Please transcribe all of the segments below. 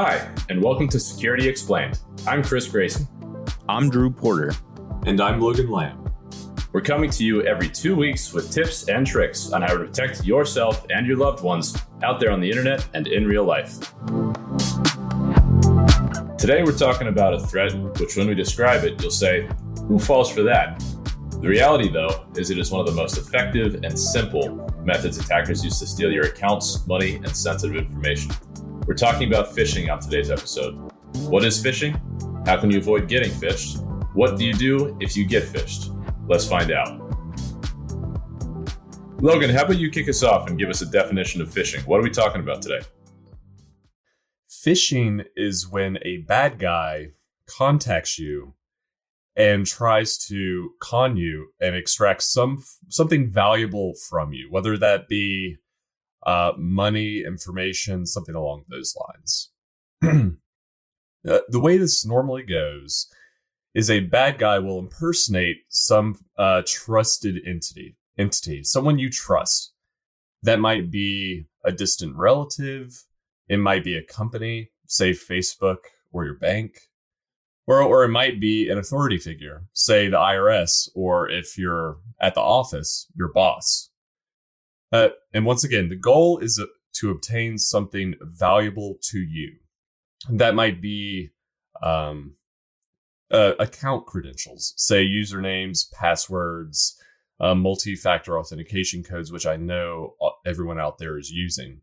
Hi, and welcome to Security Explained. I'm Chris Grayson. I'm Drew Porter. And I'm Logan Lamb. We're coming to you every two weeks with tips and tricks on how to protect yourself and your loved ones out there on the internet and in real life. Today, we're talking about a threat which, when we describe it, you'll say, Who falls for that? The reality, though, is it is one of the most effective and simple methods attackers use to steal your accounts, money, and sensitive information. We're talking about phishing on today's episode. What is phishing? How can you avoid getting phished? What do you do if you get phished? Let's find out. Logan, how about you kick us off and give us a definition of phishing? What are we talking about today? Phishing is when a bad guy contacts you and tries to con you and extract some something valuable from you, whether that be uh, money, information, something along those lines. uh, the way this normally goes is a bad guy will impersonate some uh, trusted entity, entity, someone you trust. That might be a distant relative. It might be a company, say Facebook or your bank, or or it might be an authority figure, say the IRS, or if you're at the office, your boss. Uh, and once again, the goal is to obtain something valuable to you. That might be um, uh, account credentials, say usernames, passwords, uh, multi factor authentication codes, which I know everyone out there is using.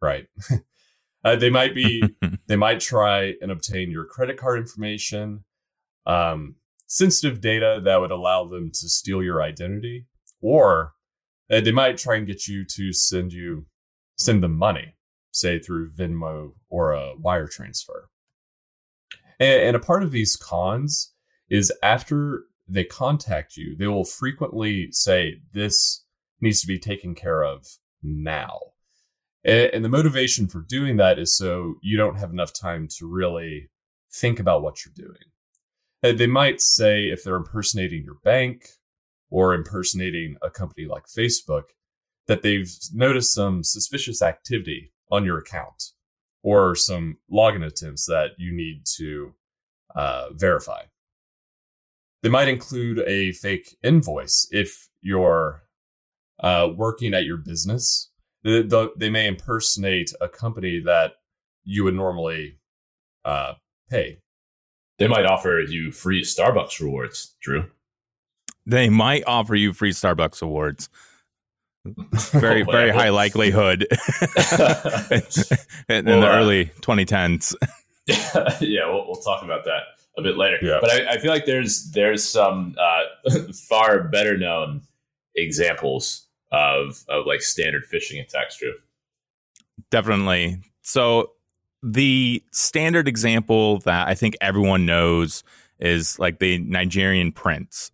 Right. uh, they might be, they might try and obtain your credit card information, um, sensitive data that would allow them to steal your identity, or uh, they might try and get you to send you, send them money, say through Venmo or a wire transfer. And, and a part of these cons is after they contact you, they will frequently say, This needs to be taken care of now. And, and the motivation for doing that is so you don't have enough time to really think about what you're doing. They might say, if they're impersonating your bank or impersonating a company like Facebook, that they've noticed some suspicious activity on your account or some login attempts that you need to uh, verify. They might include a fake invoice if you're uh, working at your business. They, they, may impersonate a company that you would normally uh, pay. They might offer you free Starbucks rewards, Drew. They might offer you free Starbucks awards. Very oh, very high likelihood. In, well, the uh, early 2010s yeah we'll, we'll, talk about that a bit later. Yeah. but I, I, feel like there's there's some uh, far better known examples of of like standard phishing attacks Drew definitely. So the standard example that i think everyone knows is like the nigerian prince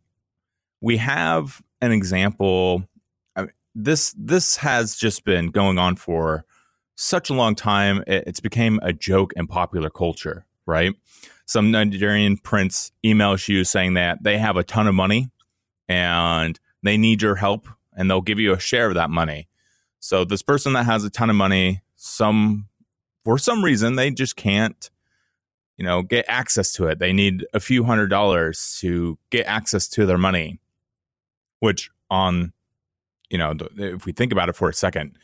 we have an example this this has just been going on for such a long time. it's became a joke in popular culture, right? Some Nigerian prince emails you saying that they have a ton of money and they need your help and they'll give you a share of that money. So this person that has a ton of money, some for some reason they just can't you know get access to it. They need a few hundred dollars to get access to their money, which on you know, if we think about it for a second,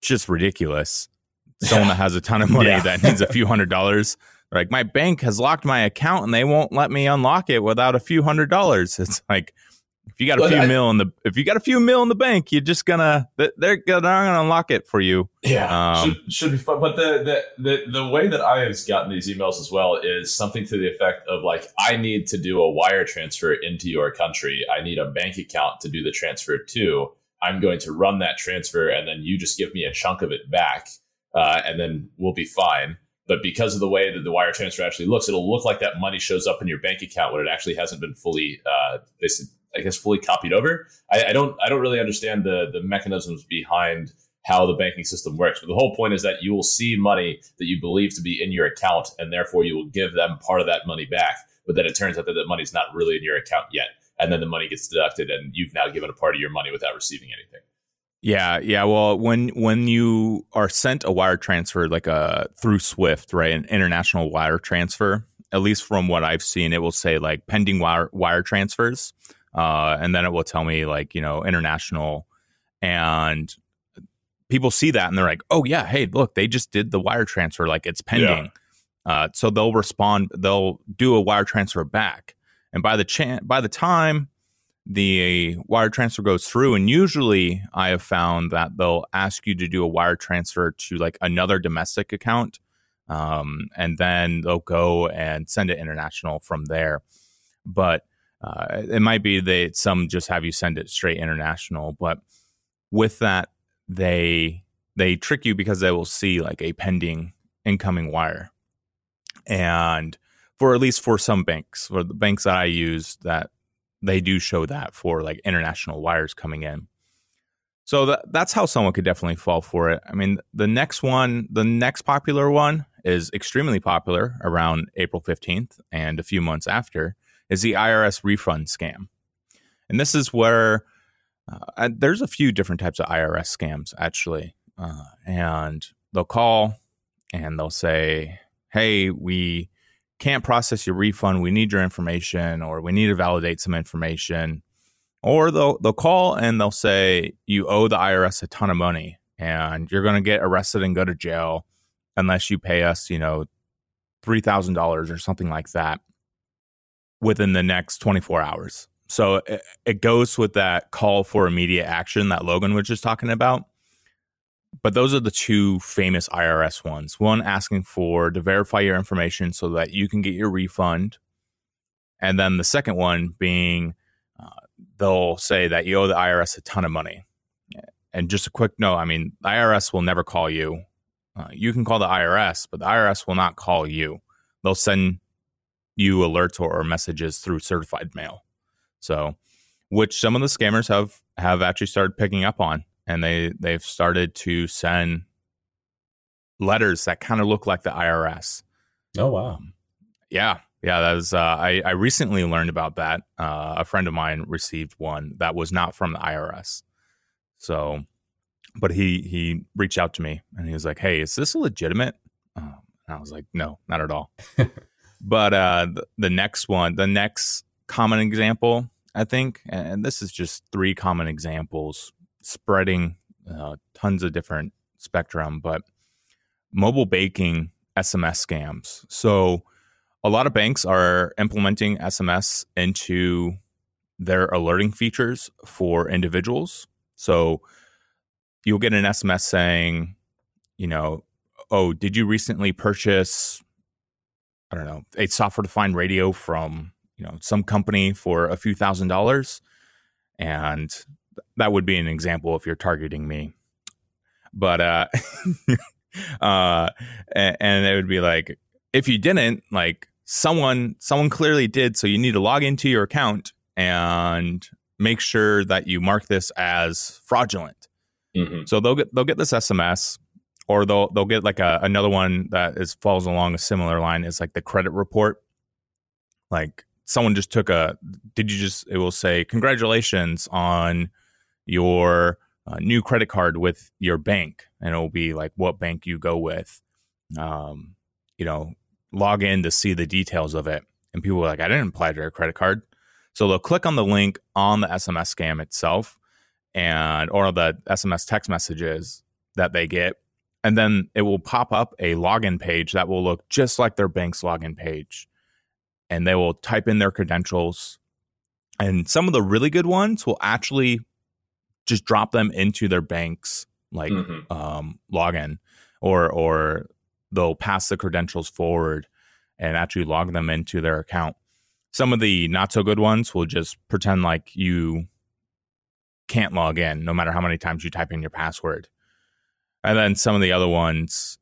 just ridiculous. Someone that has a ton of money yeah. that needs a few hundred dollars. Like my bank has locked my account and they won't let me unlock it without a few hundred dollars. It's like if you got a few I, mil in the if you got a few mil in the bank, you're just gonna they're gonna unlock it for you. Yeah, um, should, should be fun. But the, the the the way that I have gotten these emails as well is something to the effect of like I need to do a wire transfer into your country. I need a bank account to do the transfer to I'm going to run that transfer and then you just give me a chunk of it back uh, and then we'll be fine. But because of the way that the wire transfer actually looks, it'll look like that money shows up in your bank account when it actually hasn't been fully, uh, I guess, fully copied over. I, I don't, I don't really understand the the mechanisms behind how the banking system works. But the whole point is that you will see money that you believe to be in your account, and therefore you will give them part of that money back. But then it turns out that that money's not really in your account yet and then the money gets deducted and you've now given a part of your money without receiving anything. Yeah, yeah. Well, when when you are sent a wire transfer like a through Swift, right, an international wire transfer, at least from what I've seen, it will say like pending wire wire transfers, uh, and then it will tell me like you know international, and people see that and they're like, oh yeah, hey, look, they just did the wire transfer, like it's pending. Yeah. Uh, so they'll respond, they'll do a wire transfer back, and by the chan- by the time the wire transfer goes through and usually i have found that they'll ask you to do a wire transfer to like another domestic account um, and then they'll go and send it international from there but uh, it might be that some just have you send it straight international but with that they they trick you because they will see like a pending incoming wire and for at least for some banks for the banks that i use that they do show that for like international wires coming in. So that, that's how someone could definitely fall for it. I mean, the next one, the next popular one is extremely popular around April 15th and a few months after is the IRS refund scam. And this is where uh, there's a few different types of IRS scams actually. Uh, and they'll call and they'll say, Hey, we can't process your refund. We need your information, or we need to validate some information. Or they'll they'll call and they'll say you owe the IRS a ton of money and you're going to get arrested and go to jail unless you pay us, you know, three thousand dollars or something like that within the next 24 hours. So it, it goes with that call for immediate action that Logan was just talking about but those are the two famous IRS ones. One asking for to verify your information so that you can get your refund, and then the second one being uh, they'll say that you owe the IRS a ton of money. And just a quick note: I mean, the IRS will never call you. Uh, you can call the IRS, but the IRS will not call you. They'll send you alerts or messages through certified mail. So, which some of the scammers have have actually started picking up on and they they've started to send letters that kind of look like the IRS. Oh wow. Um, yeah. Yeah, that was uh, I I recently learned about that. Uh, a friend of mine received one that was not from the IRS. So, but he he reached out to me and he was like, "Hey, is this legitimate?" Um, and I was like, "No, not at all." but uh, the, next one, the next common example, I think, and this is just three common examples spreading uh, tons of different spectrum, but mobile banking SMS scams. So a lot of banks are implementing SMS into their alerting features for individuals. So you'll get an SMS saying, you know, oh, did you recently purchase, I don't know, a software defined radio from, you know, some company for a few thousand dollars? And that would be an example if you're targeting me. But uh, uh, and, and it would be like if you didn't, like someone someone clearly did, so you need to log into your account and make sure that you mark this as fraudulent. Mm-hmm. So they'll get they'll get this SMS or they'll they'll get like a, another one that is falls along a similar line is like the credit report. Like someone just took a did you just it will say congratulations on your uh, new credit card with your bank, and it'll be like what bank you go with. Um, you know, log in to see the details of it. And people are like, I didn't apply to a credit card. So they'll click on the link on the SMS scam itself and or the SMS text messages that they get. And then it will pop up a login page that will look just like their bank's login page. And they will type in their credentials. And some of the really good ones will actually just drop them into their banks like mm-hmm. um, login or or they'll pass the credentials forward and actually log them into their account. Some of the not so good ones will just pretend like you can't log in no matter how many times you type in your password. And then some of the other ones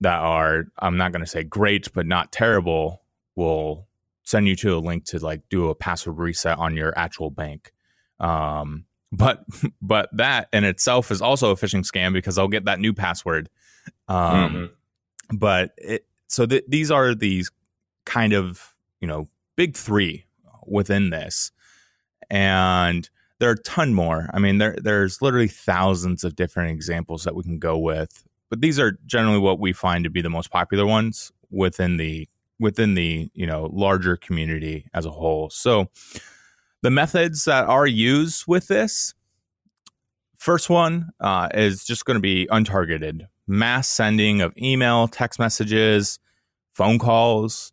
that are I'm not going to say great but not terrible will send you to a link to like do a password reset on your actual bank. Um, but but that in itself is also a phishing scam because I'll get that new password. Um, mm-hmm. But it, so th- these are these kind of you know big three within this, and there are a ton more. I mean, there there's literally thousands of different examples that we can go with, but these are generally what we find to be the most popular ones within the within the you know larger community as a whole. So the methods that are used with this first one uh, is just going to be untargeted mass sending of email, text messages, phone calls.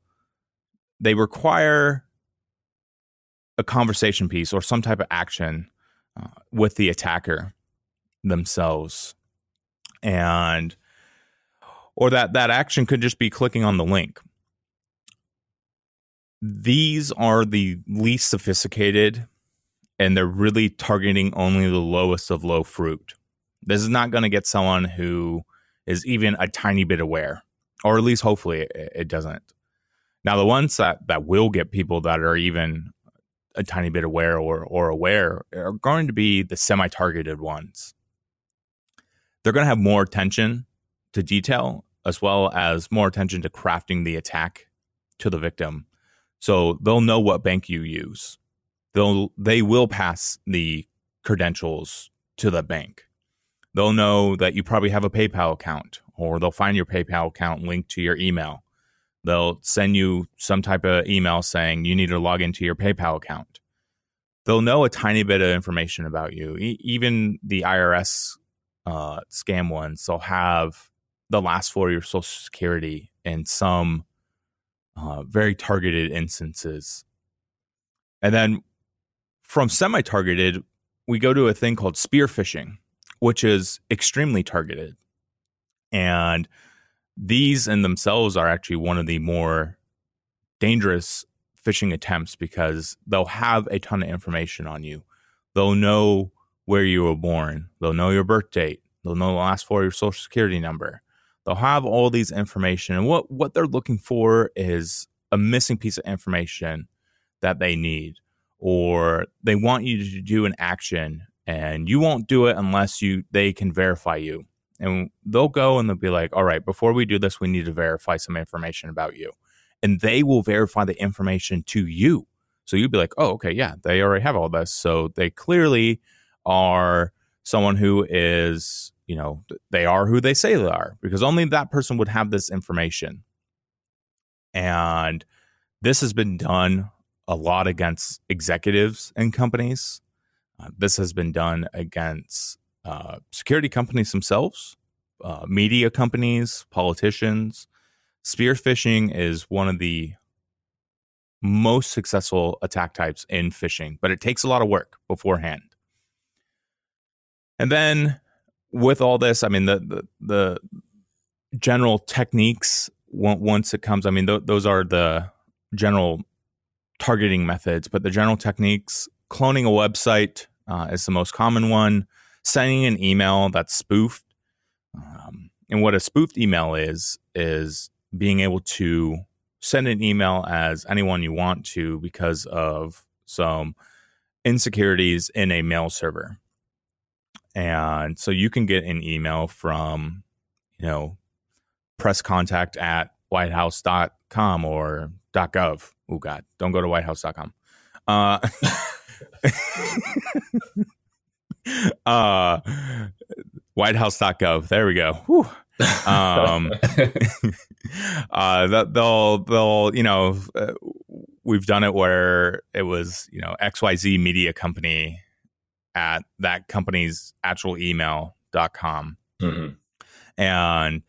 They require a conversation piece or some type of action uh, with the attacker themselves. And or that that action could just be clicking on the link. These are the least sophisticated and they're really targeting only the lowest of low fruit. This is not going to get someone who is even a tiny bit aware or at least hopefully it, it doesn't. Now the ones that that will get people that are even a tiny bit aware or or aware are going to be the semi-targeted ones. They're going to have more attention to detail as well as more attention to crafting the attack to the victim. So they'll know what bank you use. They'll they will pass the credentials to the bank. They'll know that you probably have a PayPal account or they'll find your PayPal account linked to your email They'll send you some type of email saying you need to log into your PayPal account. They'll know a tiny bit of information about you. E- even the IRS uh, scam ones, they'll have the last four of your social security in some uh, very targeted instances. And then from semi targeted, we go to a thing called spear phishing, which is extremely targeted. And these in themselves are actually one of the more dangerous phishing attempts because they'll have a ton of information on you. They'll know where you were born, they'll know your birth date, they'll know the last four of your social security number. They'll have all these information and what what they're looking for is a missing piece of information that they need or they want you to do an action and you won't do it unless you they can verify you and they'll go and they'll be like, all right, before we do this, we need to verify some information about you. And they will verify the information to you. So you'd be like, oh, okay, yeah, they already have all this. So they clearly are someone who is, you know, they are who they say they are because only that person would have this information. And this has been done a lot against executives and companies. Uh, this has been done against uh, security companies themselves, uh, media companies, politicians. Spear phishing is one of the most successful attack types in phishing, but it takes a lot of work beforehand. And then with all this, I mean the the, the general techniques once it comes, I mean th- those are the general targeting methods, but the general techniques, cloning a website uh, is the most common one sending an email that's spoofed. Um, and what a spoofed email is, is being able to send an email as anyone you want to because of some insecurities in a mail server. And so you can get an email from, you know, press contact at whitehouse.com or .gov. Oh God, don't go to whitehouse.com. Uh, uh, whitehouse.gov. There we go. Whew. um, uh, they'll they'll you know uh, we've done it where it was you know XYZ media company at that company's actual email.com mm-hmm. and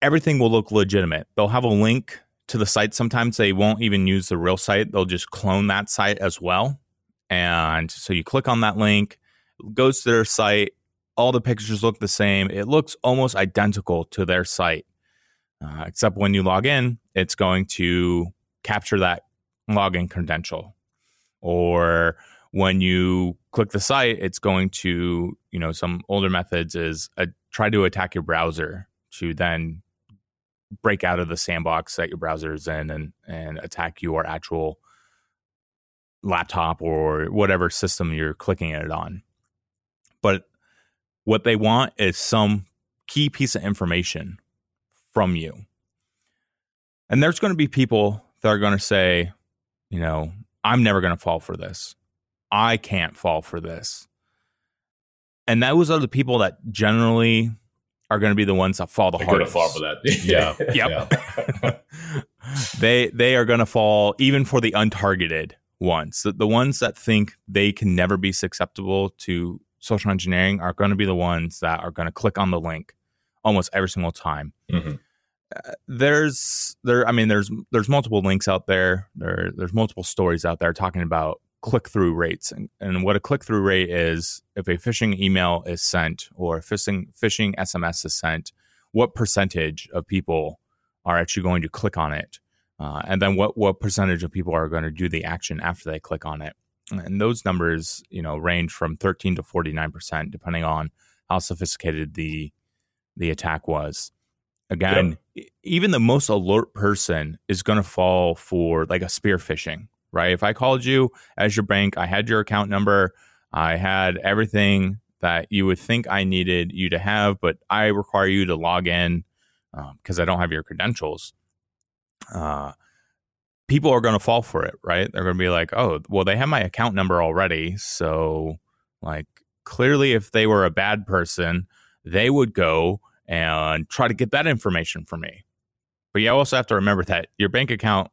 everything will look legitimate. They'll have a link to the site. Sometimes they won't even use the real site. They'll just clone that site as well. And so you click on that link, goes to their site. All the pictures look the same. It looks almost identical to their site, uh, except when you log in, it's going to capture that login credential. Or when you click the site, it's going to, you know, some older methods is uh, try to attack your browser to then break out of the sandbox that your browser is in and and attack your actual laptop or whatever system you're clicking it on. But what they want is some key piece of information from you. And there's going to be people that are going to say, you know, I'm never going to fall for this. I can't fall for this. And those are the people that generally are going to be the ones that fall the They're hardest. Fall for that. Yeah. Yep. they they are going to fall even for the untargeted ones. The, the ones that think they can never be susceptible to social engineering are going to be the ones that are going to click on the link almost every single time. Mhm. Uh, there's there I mean there's there's multiple links out there. There there's multiple stories out there talking about click through rates and, and what a click through rate is if a phishing email is sent or phishing phishing SMS is sent, what percentage of people are actually going to click on it, uh, and then what what percentage of people are going to do the action after they click on it. And those numbers, you know, range from 13 to 49 percent, depending on how sophisticated the the attack was. Again, e- even the most alert person is going to fall for like a spear phishing, right? If I called you as your bank, I had your account number, I had everything that you would think I needed you to have, but I require you to log in because I don't have your credentials. Uh, people are going to fall for it, right? They're going to be like, oh, well, they have my account number already. So, like, clearly, if they were a bad person, they would go and try to get that information from me. But you also have to remember that your bank account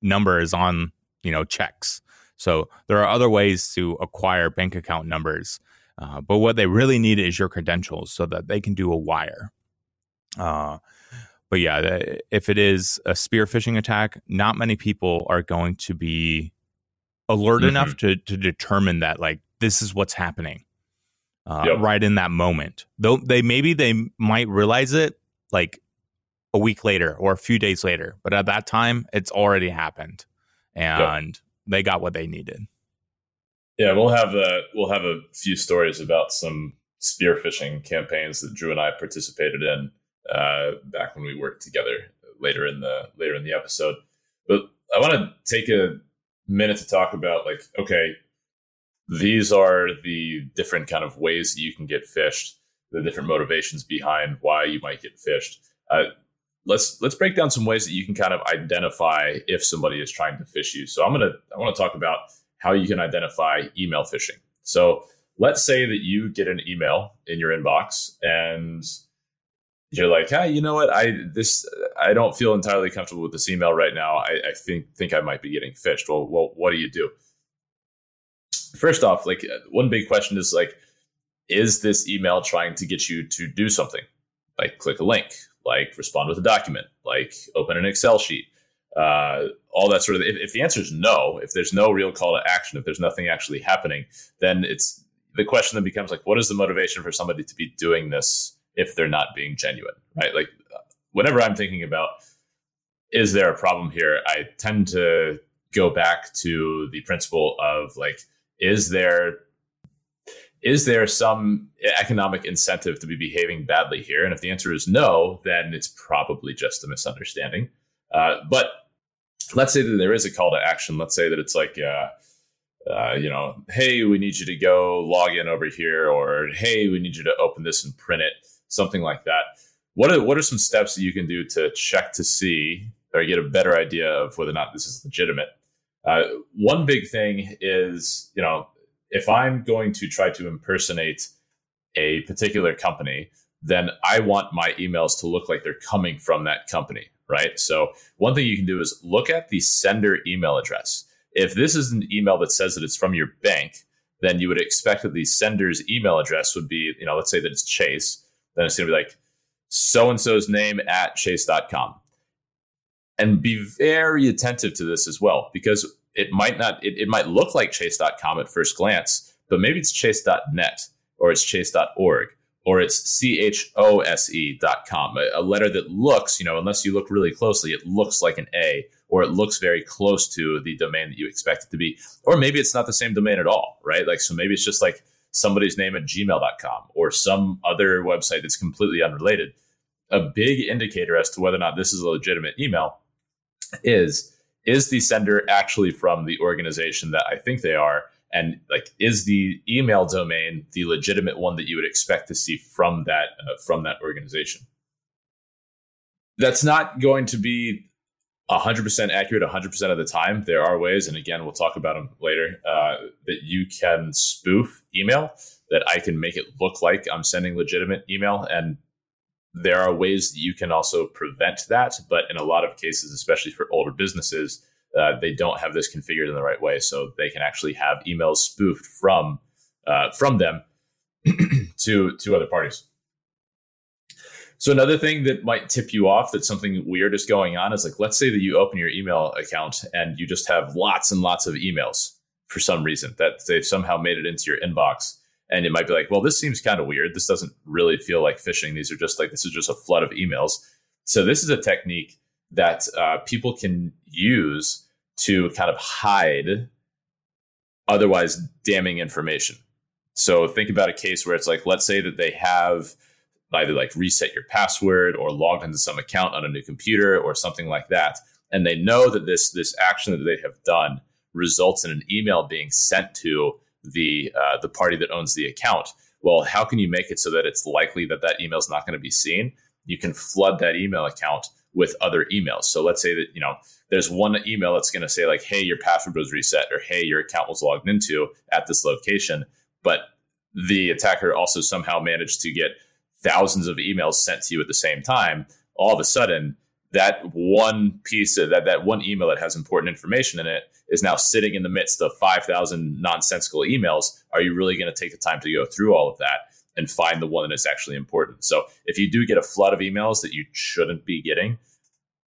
number is on, you know, checks. So there are other ways to acquire bank account numbers. Uh, but what they really need is your credentials so that they can do a wire. Uh, but yeah, if it is a spear phishing attack, not many people are going to be alert Mhm. enough to to determine that like this is what's happening uh, Yep. right in that moment. Though they maybe they might realize it like a week later or a few days later, but at that time it's already happened, and they got what they needed. Yeah, we'll have a we'll have a few stories about some spear phishing campaigns that Drew and I participated in uh, back when we worked together later in the later in the episode. But I want to take a minute to talk about like okay, these are the different kind of ways that you can get phished, the different motivations behind why you might get phished. Uh, let's let's break down some ways that you can kind of identify if somebody is trying to phish you. So I'm gonna I want to talk about how you can identify email phishing. So let's say that you get an email in your inbox and you're like, hey, you know what? I this I don't feel entirely comfortable with this email right now. I, I think think I might be getting phished. Well, well, what do you do? First off, like uh, one big question is like, is this email trying to get you to do something? Like click a link, like respond with a document, like open an Excel sheet, uh, all that sort of. If, if the answer is no, if there's no real call to action, if there's nothing actually happening, then it's the question then becomes like, what is the motivation for somebody to be doing this if they're not being genuine, right? Like, whenever I'm thinking about, is there a problem here? I tend to go back to the principle of like, is there is there some economic incentive to be behaving badly here? And if the answer is no, then it's probably just a misunderstanding. Uh, but let's say that there is a call to action. Let's say that it's like, uh, uh, you know, hey, we need you to go log in over here, or hey, we need you to open this and print it, something like that. What are what are some steps that you can do to check to see or get a better idea of whether or not this is legitimate? Uh, one big thing is, you know, if I'm going to try to impersonate a particular company, then I want my emails to look like they're coming from that company, right? So one thing you can do is look at the sender email address. If this is an email that says that it's from your bank, then you would expect that the sender's email address would be, you know, let's say that it's Chase, then it's going to be like so and so's name at chase.com. And be very attentive to this as well, because it might not, it, it might look like chase.com at first glance, but maybe it's chase.net or it's chase.org or it's chose.com, a, a letter that looks, you know, unless you look really closely, it looks like an A or it looks very close to the domain that you expect it to be. Or maybe it's not the same domain at all, right? Like, so maybe it's just like somebody's name at gmail.com or some other website that's completely unrelated. A big indicator as to whether or not this is a legitimate email is is the sender actually from the organization that I think they are? And like, is the email domain the legitimate one that you would expect to see from that uh, from that organization? That's not going to be 100% accurate 100% of the time. There are ways, and again, we'll talk about them later, uh, that you can spoof email, that I can make it look like I'm sending legitimate email. And there are ways that you can also prevent that. But in a lot of cases, especially for older businesses, uh, they don't have this configured in the right way. So they can actually have emails spoofed from uh, from them to to other parties. So another thing that might tip you off that something weird is going on is like let's say that you open your email account and you just have lots and lots of emails for some reason that they've somehow made it into your inbox. And it might be like well this seems kind of weird. This doesn't really feel like phishing. These are just like this is just a flood of emails. So this is a technique that uh, people can use to kind of hide otherwise damning information. So think about a case where it's like let's say that they have either like reset your password or logged into some account on a new computer or something like that. And they know that this this action that they have done results in an email being sent to the uh, the party that owns the account. Well how can you make it so that it's likely that that email is not going to be seen? You can flood that email account with other emails. So let's say that you know there's one email that's going to say like hey your password was reset or hey your account was logged into at this location but the attacker also somehow managed to get thousands of emails sent to you at the same time, all of a sudden that one piece of that, that one email that has important information in it is now sitting in the midst of 5,000 nonsensical emails. Are you really going to take the time to go through all of that and find the one that is actually important? So if you do get a flood of emails that you shouldn't be getting,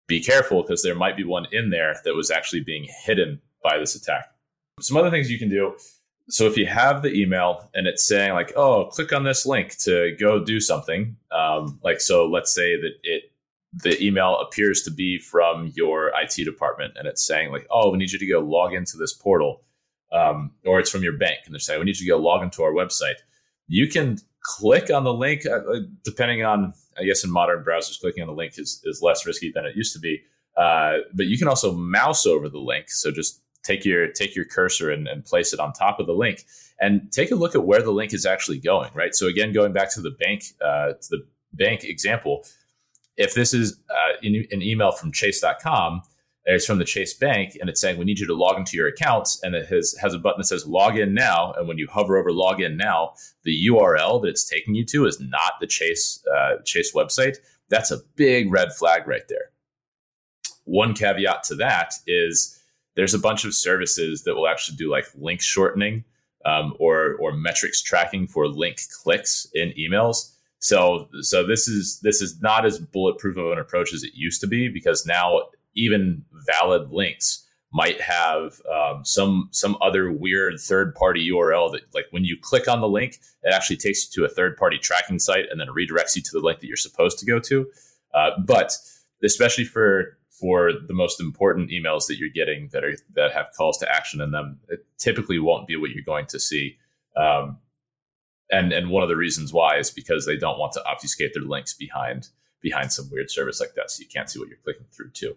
be careful because there might be one in there that was actually being hidden by this attack. Some other things you can do so if you have the email and it's saying like oh click on this link to go do something um, like so let's say that it the email appears to be from your it department and it's saying like oh we need you to go log into this portal um, or it's from your bank and they're saying we need you to go log into our website. You can click on the link uh, uh depending on i guess in modern browsers clicking on the link is, is less risky than it used to be uh, but you can also mouse over the link. So just take your take your cursor and, and place it on top of the link and take a look at where the link is actually going right? So again going back to the bank uh, to the bank example if this is uh, in, an email from chase.com it's from the chase bank and it's saying we need you to log into your accounts and it has, has a button that says log in now. And when you hover over log in now the url that it's taking you to is not the chase uh, chase website. That's a big red flag right there. One caveat to that is there's a bunch of services that will actually do like link shortening um, or or metrics tracking for link clicks in emails. So so this is this is not as bulletproof of an approach as it used to be because now even valid links might have um, some some other weird third party URL that like when you click on the link, it actually takes you to a third party tracking site and then redirects you to the link that you're supposed to go to. Uh, but especially for for the most important emails that you're getting that are that have calls to action in them, it typically won't be what you're going to see. Um, and and one of the reasons why is because they don't want to obfuscate their links behind behind some weird service like that, so you can't see what you're clicking through too.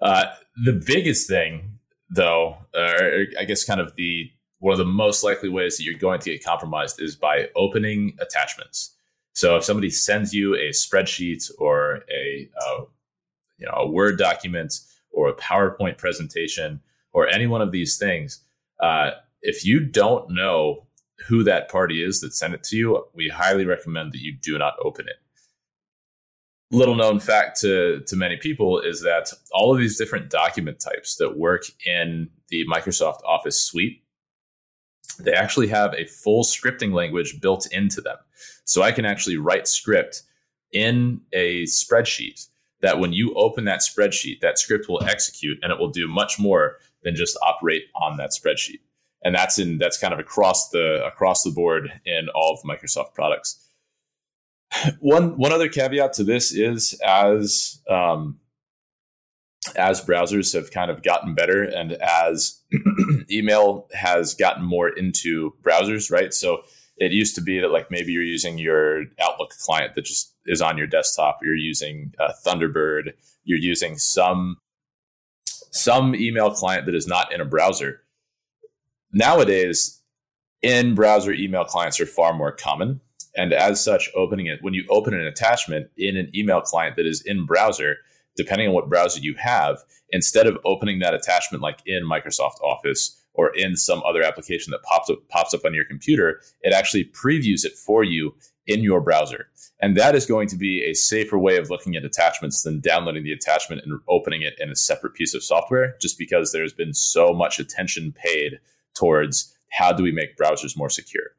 Uh, the biggest thing, though, or I guess kind of the one of the most likely ways that you're going to get compromised is by opening attachments. So if somebody sends you a spreadsheet or a uh, you know a Word document or a PowerPoint presentation or any one of these things, uh, if you don't know who that party is that sent it to you, we highly recommend that you do not open it. Little known fact to, to many people is that all of these different document types that work in the Microsoft Office suite, they actually have a full scripting language built into them. So I can actually write script in a spreadsheet that when you open that spreadsheet, that script will execute and it will do much more than just operate on that spreadsheet. And that's in that's kind of across the across the board in all of the Microsoft products. One one other caveat to this is as um, as browsers have kind of gotten better and as email has gotten more into browsers, right? So it used to be that like maybe you're using your Outlook client that just is on your desktop. You're using uh, Thunderbird. You're using some some email client that is not in a browser. Nowadays, in browser email clients are far more common, and as such, opening it when you open an attachment in an email client that is in browser, depending on what browser you have, instead of opening that attachment like in Microsoft Office or in some other application that pops up pops up on your computer, it actually previews it for you in your browser. And that is going to be a safer way of looking at attachments than downloading the attachment and opening it in a separate piece of software, just because there's been so much attention paid towards how do we make browsers more secure.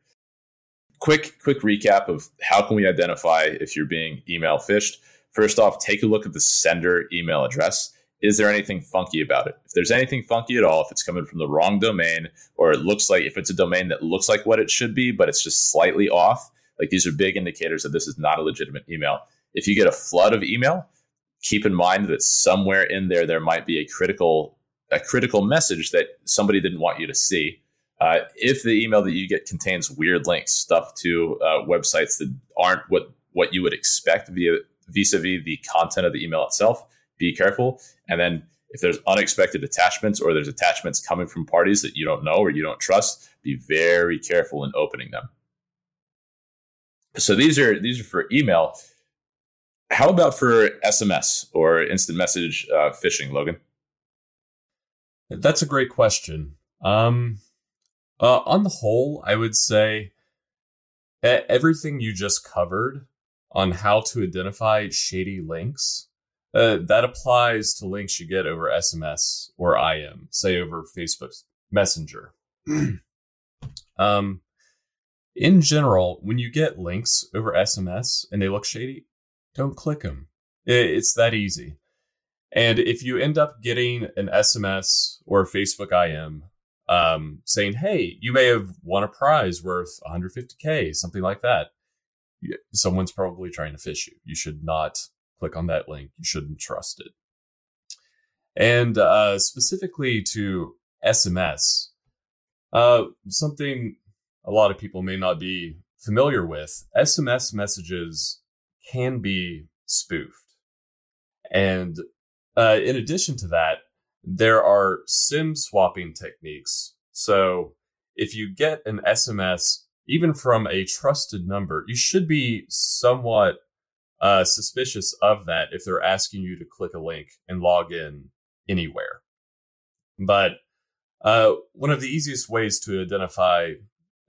Quick, quick recap of how can we identify if you're being email phished. First off, take a look at the sender email address. Is there anything funky about it? If there's anything funky at all, if it's coming from the wrong domain, or it looks like if it's a domain that looks like what it should be, but it's just slightly off, like these are big indicators that this is not a legitimate email. If you get a flood of email, keep in mind that somewhere in there there might be a critical a critical message that somebody didn't want you to see. Uh, if the email that you get contains weird links, stuff to uh, websites that aren't what what you would expect via vis-a-vis the content of the email itself, be careful. And then if there's unexpected attachments or there's attachments coming from parties that you don't know or you don't trust, be very careful in opening them. So these are these are for email. How about for SMS or instant message uh, phishing, Logan? That's a great question. Um, uh, on the whole, I would say everything you just covered on how to identify shady links uh, that applies to links you get over SMS or IM, say over Facebook Messenger. um, in general, when you get links over SMS and they look shady, don't click them. It's that easy. And if you end up getting an SMS or Facebook IM um, saying, hey, you may have won a prize worth 150K, something like that, someone's probably trying to phish you. You should not click on that link. You shouldn't trust it. And uh, specifically to SMS, uh, something a lot of people may not be familiar with, SMS messages can be spoofed. And uh, in addition to that, there are SIM swapping techniques. So if you get an SMS, even from a trusted number, you should be somewhat uh, suspicious of that if they're asking you to click a link and log in anywhere. But uh, one of the easiest ways to identify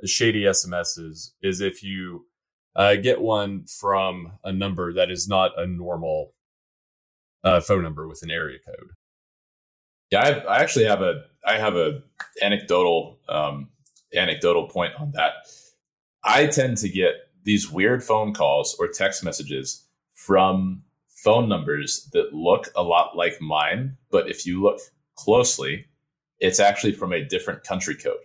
shady SMSs is if you uh, get one from a number that is not a normal uh, phone number with an area code. Yeah, I, I, actually have a I have a anecdotal um, anecdotal point on that. I tend to get these weird phone calls or text messages from phone numbers that look a lot like mine, but if you look closely, it's actually from a different country code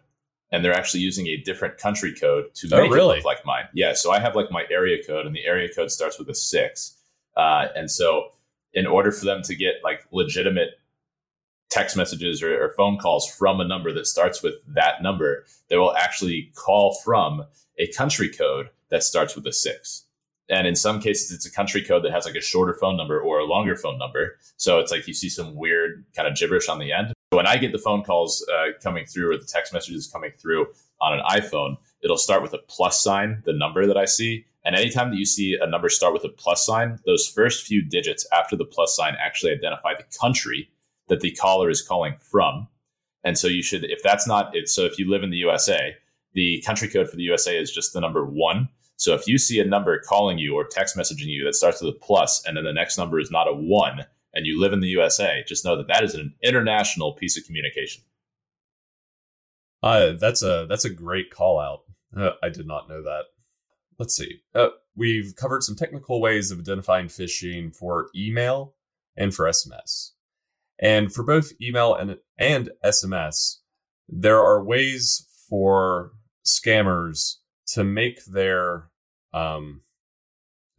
and they're actually using a different country code to oh, make really? it look like mine. Yeah, so I have like my area code, and the area code starts with a six, uh, and so in order for them to get like legitimate text messages or, or, phone calls from a number that starts with that number, they will actually call from a country code that starts with a six. And in some cases, it's a country code that has like a shorter phone number or a longer phone number. So it's like you see some weird kind of gibberish on the end. When I get the phone calls uh, coming through or the text messages coming through on an iPhone, it'll start with a plus sign, the number that I see. And anytime that you see a number start with a plus sign, those first few digits after the plus sign actually identify the country that the caller is calling from. And so you should, if that's not it, so if you live in the USA, the country code for the USA is just the number one. So if you see a number calling you or text messaging you that starts with a plus and then the next number is not a one, and you live in the USA, just know that that is an international piece of communication. Uh, that's a that's a great call out. Uh, I did not know that. Let's see. Uh, we've covered some technical ways of identifying phishing for email and for SMS. And for both email and and SMS, there are ways for scammers to make their um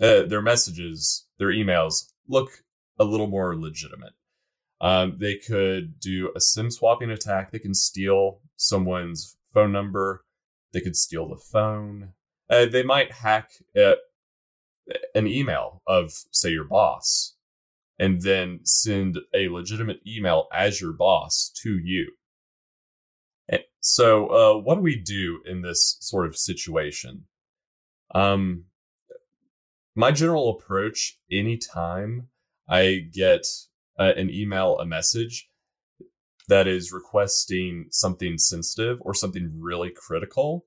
uh, their messages, their emails look a little more legitimate. Um, they could do a SIM swapping attack. They can steal someone's phone number. They could steal the phone. Uh, they might hack uh, an email of, say, your boss, and then send a legitimate email as your boss to you. So, uh, what do we do in this sort of situation? Um, my general approach anytime I get uh, an email, a message that is requesting something sensitive or something really critical,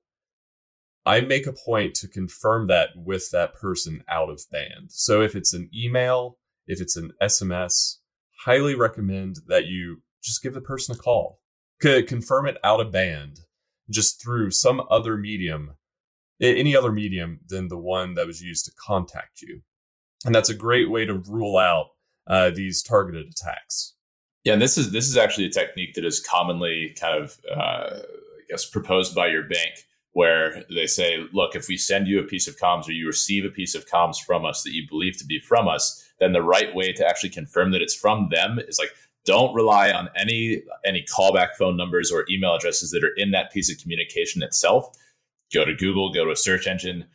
I make a point to confirm that with that person out of band. So if it's an email, if it's an SMS, highly recommend that you just give the person a call. C- confirm it out of band just through some other medium, any other medium than the one that was used to contact you. And that's a great way to rule out uh, these targeted attacks. Yeah, and this is this is actually a technique that is commonly kind of uh, I guess proposed by your bank, where they say, look, if we send you a piece of comms or you receive a piece of comms from us that you believe to be from us, then the right way to actually confirm that it's from them is like don't rely on any any callback phone numbers or email addresses that are in that piece of communication itself. Go to Google, go to a search engine,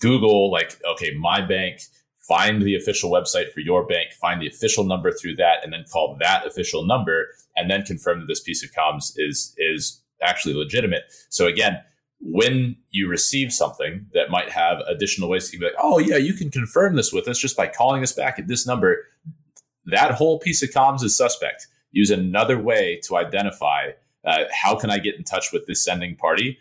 Google like okay, my bank find the official website for your bank, find the official number through that, and then call that official number, and then confirm that this piece of comms is is actually legitimate. So again, when you receive something that might have additional ways to be like, oh yeah, you can confirm this with us just by calling us back at this number. That whole piece of comms is suspect. Use another way to identify uh, how can I get in touch with this sending party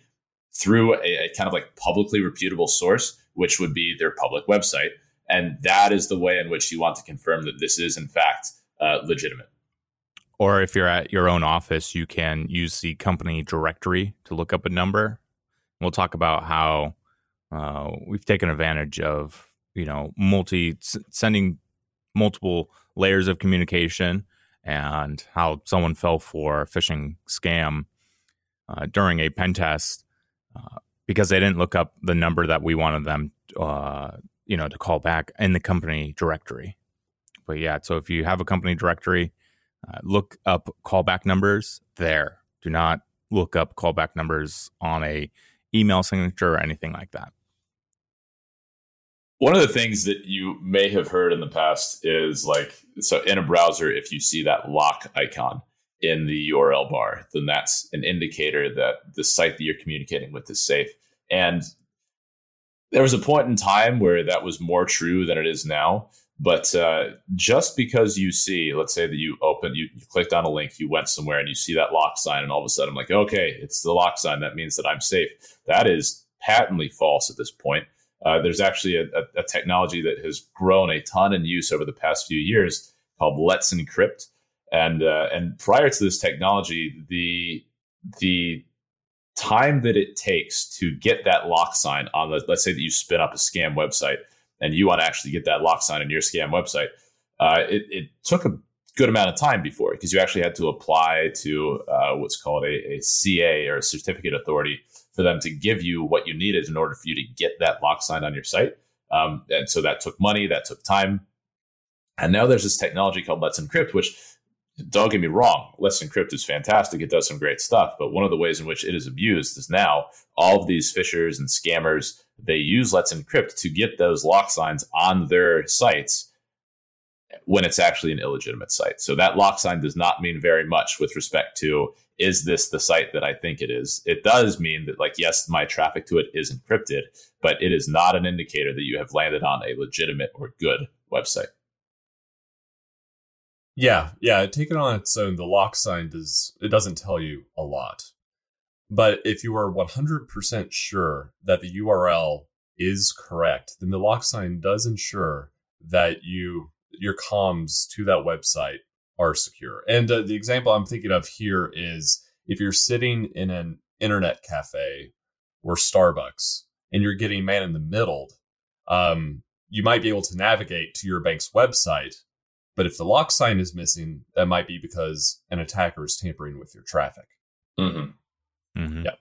through a, a kind of like publicly reputable source, which would be their public website and that is the way in which you want to confirm that this is, in fact, uh, legitimate. Or if you're at your own office, you can use the company directory to look up a number. We'll talk about how uh, we've taken advantage of, you know, multi sending multiple layers of communication and how someone fell for a phishing scam uh, during a pen test uh, because they didn't look up the number that we wanted them uh, you know to call back in the company directory. But yeah so if you have a company directory uh, look up callback numbers there. Do not look up callback numbers on a email signature or anything like that one of the things that you may have heard in the past is like so in a browser if you see that lock icon in the url bar then that's an indicator that the site that you're communicating with is safe and there was a point in time where that was more true than it is now. But uh, just because you see, let's say that you open, you, you, clicked on a link, you went somewhere and you see that lock sign, and all of a sudden I'm like, okay, it's the lock sign. That means that I'm safe. That is patently false at this point. Uh, there's actually a, a, a, technology that has grown a ton in use over the past few years called Let's Encrypt. And uh, and prior to this technology, the the time that it takes to get that lock sign on the let's say that you spin up a scam website and you want to actually get that lock sign on your scam website uh, it, it, took a good amount of time before because you actually had to apply to uh, what's called a, a, ca or a certificate authority for them to give you what you needed in order for you to get that lock sign on your site um, and so that took money that took time and now there's this technology called let's encrypt which don't get me wrong, Let's Encrypt is fantastic. It does some great stuff. But one of the ways in which it is abused is now all of these phishers and scammers, they use Let's Encrypt to get those lock signs on their sites when it's actually an illegitimate site. So that lock sign does not mean very much with respect to is this the site that I think it is? It does mean that, like, yes, my traffic to it is encrypted, but it is not an indicator that you have landed on a legitimate or good website. Yeah, yeah. Taken it on its own, the lock sign does it doesn't tell you a lot. But if you are 100% sure that the URL is correct, then the lock sign does ensure that you your comms to that website are secure. And uh, the example I'm thinking of here is if you're sitting in an internet cafe or Starbucks and you're getting man in the middle, um, you might be able to navigate to your bank's website but if the lock sign is missing, that might be because an attacker is tampering with your traffic. Mm-hmm. Mm-hmm. Yeah.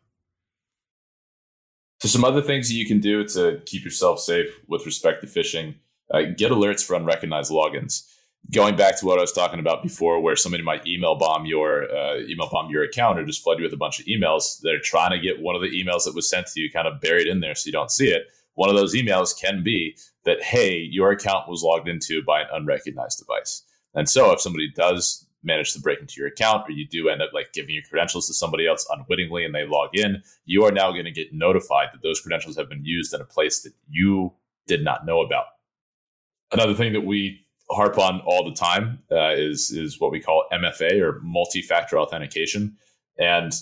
So, some other things you can do to keep yourself safe with respect to phishing uh, get alerts for unrecognized logins. Going back to what I was talking about before, where somebody might email bomb your uh, email bomb your account or just flood you with a bunch of emails, they're trying to get one of the emails that was sent to you kind of buried in there so you don't see it. One of those emails can be that, hey, your account was logged into by an unrecognized device. And so if somebody does manage to break into your account or you do end up like giving your credentials to somebody else unwittingly and they log in, you are now going to get notified that those credentials have been used in a place that you did not know about. Another thing that we harp on all the time uh, is is what we call MFA or multi-factor authentication, and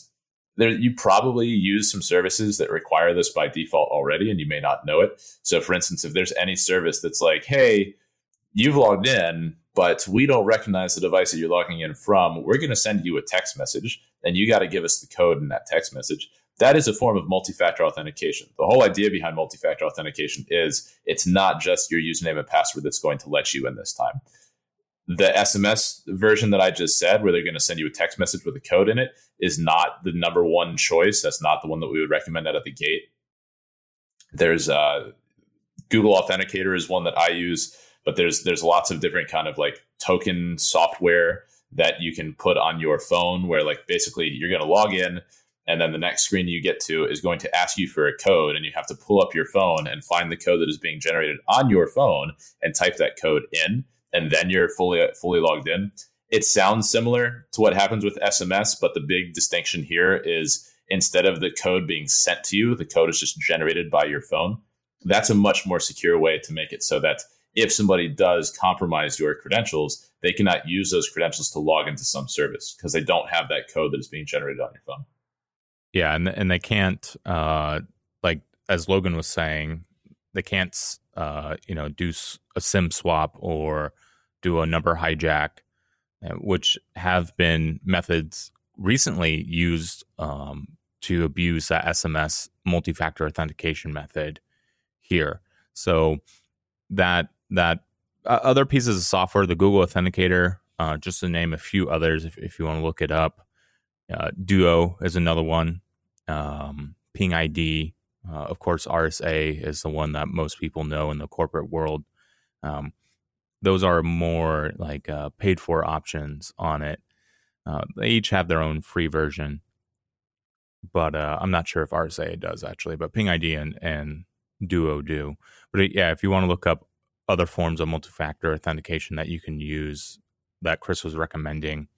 there you probably use some services that require this by default already, and you may not know it. So, for instance, if there's any service that's like, "Hey, you've logged in, but we don't recognize the device that you're logging in from. We're going to send you a text message, and you got to give us the code in that text message." That is a form of multi-factor authentication. The whole idea behind multi-factor authentication is it's not just your username and password that's going to let you in this time the SMS version that I just said, where they're going to send you a text message with a code in it, is not the number one choice. That's not the one that we would recommend out of the gate. There's uh, Google Authenticator is one that I use, but there's there's lots of different kind of like token software that you can put on your phone, where like basically you're going to log in, and then the next screen you get to is going to ask you for a code, and you have to pull up your phone and find the code that is being generated on your phone and type that code in and then you're fully fully logged in. It sounds similar to what happens with SMS, but the big distinction here is instead of the code being sent to you, the code is just generated by your phone. That's a much more secure way to make it so that if somebody does compromise your credentials, they cannot use those credentials to log into some service because they don't have that code that is being generated on your phone. Yeah, and and they can't uh like as Logan was saying, they can't uh you know do a SIM swap or do a number hijack, uh, which have been methods recently used um, to abuse that SMS multi factor authentication method here. So that that uh, other pieces of software, the Google Authenticator, uh, just to name a few others, if, if you want to look it up. Uh, Duo is another one. Um, Ping ID, uh, of course, RSA is the one that most people know in the corporate world. Um, those are more like uh, paid for options on it. Uh, they each have their own free version, but uh, I'm not sure if RSA does actually. But Ping ID and, and Duo do. But yeah, if you want to look up other forms of multi-factor authentication that you can use that Chris was recommending,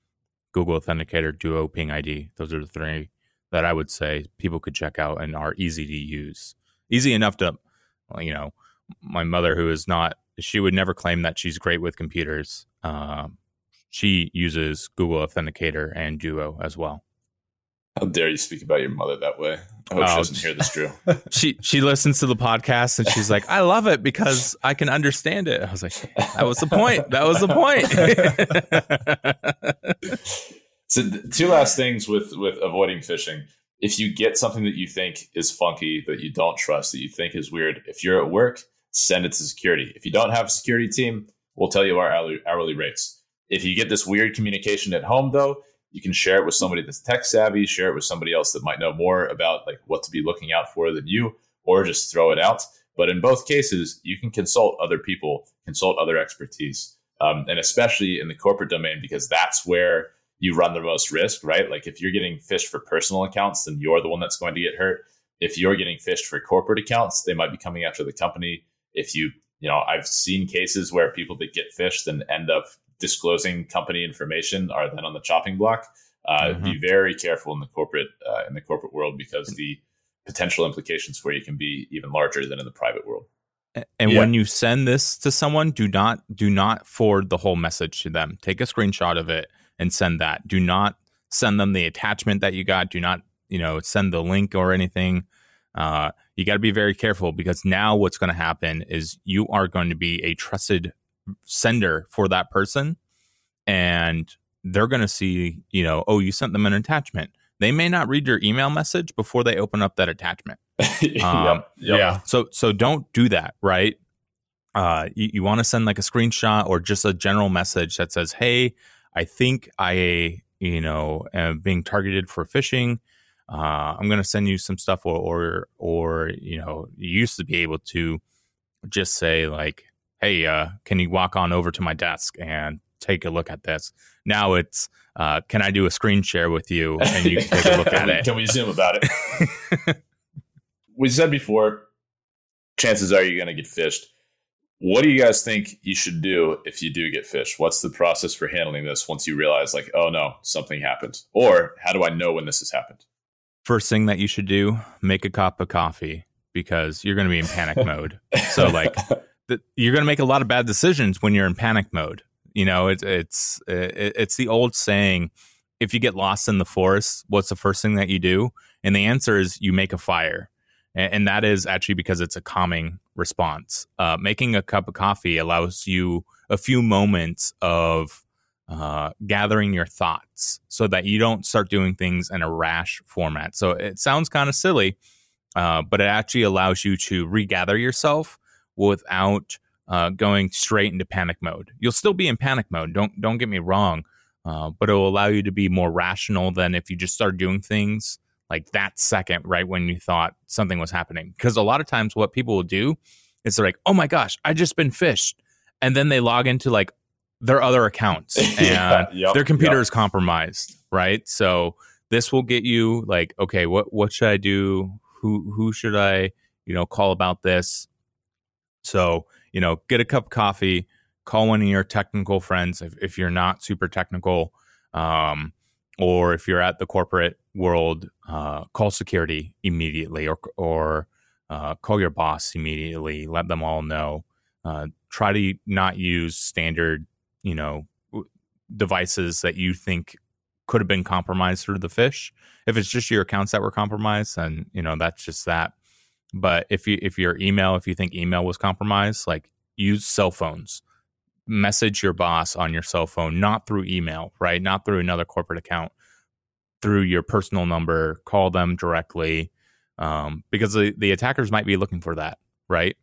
Google Authenticator, Duo, Ping ID. Those are the three that I would say people could check out and are easy to use. Easy enough to, you know, my mother who is not she would never claim that she's great with computers. Uh, she uses Google Authenticator and Duo as well. How dare you speak about your mother that way? I hope oh, she doesn't hear this, Drew. she she listens to the podcast and she's like, "I love it because I can understand it." I was like, "That was the point. That was the point." so, two last things with with avoiding phishing. If you get something that you think is funky, that you don't trust, that you think is weird, if you're at work send it to security. If you don't have a security team, we'll tell you our hourly, hourly rates. If you get this weird communication at home, though, you can share it with somebody that's tech savvy, share it with somebody else that might know more about like what to be looking out for than you, or just throw it out. But in both cases, you can consult other people, consult other expertise, um, and especially in the corporate domain because that's where you run the most risk, right? Like if you're getting phished for personal accounts, then you're the one that's going to get hurt. If you're getting phished for corporate accounts, they might be coming after the company if you you know i've seen cases where people that get phished and end up disclosing company information are then on the chopping block. Uh, mm-hmm. be very careful in the corporate uh, in the corporate world because the potential implications for you can be even larger than in the private world. And yeah. when you send this to someone do not do not forward the whole message to them. Take a screenshot of it and send that. Do not send them the attachment that you got. Do not you know send the link or anything. Uh, you got to be very careful because now what's going to happen is you are going to be a trusted sender for that person and they're going to see you know oh you sent them an attachment. They may not read your email message before they open up that attachment. Um, yep, yep. yeah. So so don't do that right? Uh, you, you want to send like a screenshot or just a general message that says hey i think i you know am being targeted for phishing. Uh, I'm going to send you some stuff, or, or, or you know, you used to be able to just say like, hey, uh, can you walk on over to my desk and take a look at this? Now it's, uh, can I do a screen share with you and you can take a look at it? Can we zoom about it? we said before, chances are you're going to get phished. What do you guys think you should do if you do get phished? What's the process for handling this once you realize, like, oh no, something happened? Or how do I know when this has happened? first thing that you should do make a cup of coffee because you're going to be in panic mode so like you're going to make a lot of bad decisions when you're in panic mode. You know, it's it's it's the old saying: if you get lost in the forest, what's the first thing that you do? And the answer is you make a fire, and, that is actually because it's a calming response. Uh, making a cup of coffee allows you a few moments of uh, gathering your thoughts so that you don't start doing things in a rash format. So it sounds kind of silly, uh, but it actually allows you to regather yourself without uh, going straight into panic mode. You'll still be in panic mode. Don't don't get me wrong, uh, but it will allow you to be more rational than if you just start doing things like that second, right when you thought something was happening. Because a lot of times, what people will do is they're like, "Oh my gosh, I just been phished," and then they log into like their other accounts and yeah, yep, their computer yep. is compromised, right? So this will get you like, okay, what what should I do? Who who should I you know call about this? So you know, get a cup of coffee, call one of your technical friends if, if you're not super technical, um, or if you're at the corporate world, uh, call security immediately, or or uh, call your boss immediately. Let them all know. Uh, try to not use standard, you know, devices that you think could have been compromised through the phish. If it's just your accounts that were compromised, then you know that's just that. But if you if your email, if you think email was compromised, like use cell phones. Message your boss on your cell phone, not through email, right? Not through another corporate account, through your personal number. Call them directly um, because the, the attackers might be looking for that, right?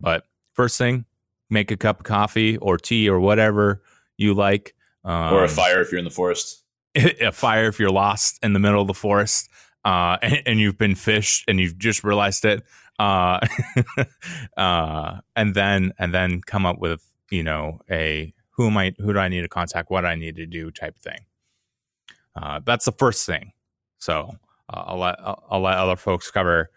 But first thing, make a cup of coffee or tea or whatever you like. Um, or a um, fire if you're in the forest. a fire if you're lost in the middle of the forest uh, and, and, you've been phished and you've just realized it, uh, uh, and then and then come up with you know a who am I who do I need to contact, what do I need to do type thing. Uh, that's the first thing. So uh, I'll let I'll, let other folks cover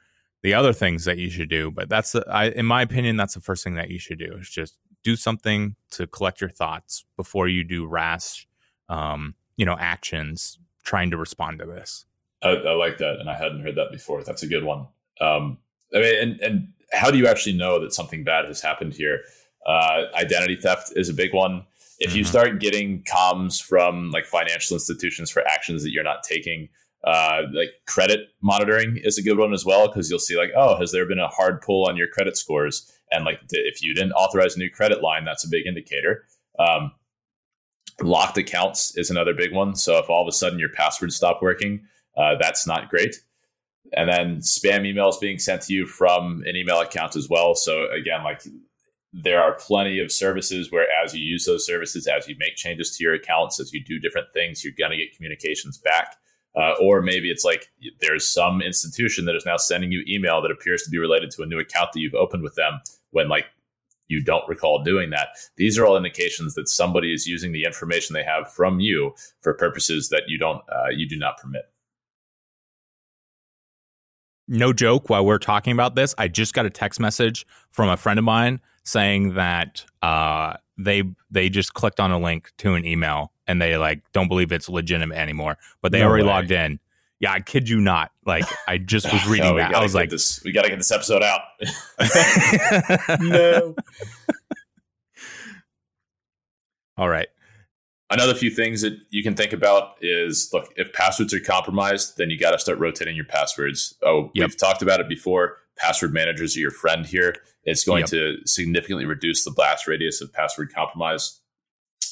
the other things that you should do, but that's the, I, in my opinion that's the first thing that you should do is just do something to collect your thoughts before you do rash, um, you know, actions trying to respond to this. I, I, like that, and I hadn't heard that before. That's a good one. Um, I mean, and, and how do you actually know that something bad has happened here? Uh, identity theft is a big one. If mm-hmm. you start getting comms from like financial institutions for actions that you're not taking, uh, like credit monitoring is a good one as well because you'll see like, oh, has there been a hard pull on your credit scores? And like, if you didn't authorize a new credit line, that's a big indicator. Um, locked accounts is another big one. So if all of a sudden your passwords stop working, uh, that's not great. And then spam emails being sent to you from an email account as well. So again, like there are plenty of services where as you use those services, as you make changes to your accounts, as you do different things, you're going to get communications back. Uh, or maybe it's like there's some institution that is now sending you email that appears to be related to a new account that you've opened with them when like you don't recall doing that. These are all indications that somebody is using the information they have from you for purposes that you don't uh, you do not permit no joke, while we're talking about this, I just got a text message from a friend of mine saying that uh, they they just clicked on a link to an email and they like don't believe it's legitimate anymore, but they no already way. logged in. Yeah, I kid you not. Like I just was reading no, that. I was like, this, "We got to get this episode out." no. All right. Another few things that you can think about is look, if passwords are compromised, then you got to start rotating your passwords. Oh, yep. we've talked about it before. Password managers are your friend here. It's going yep. to significantly reduce the blast radius of password compromise.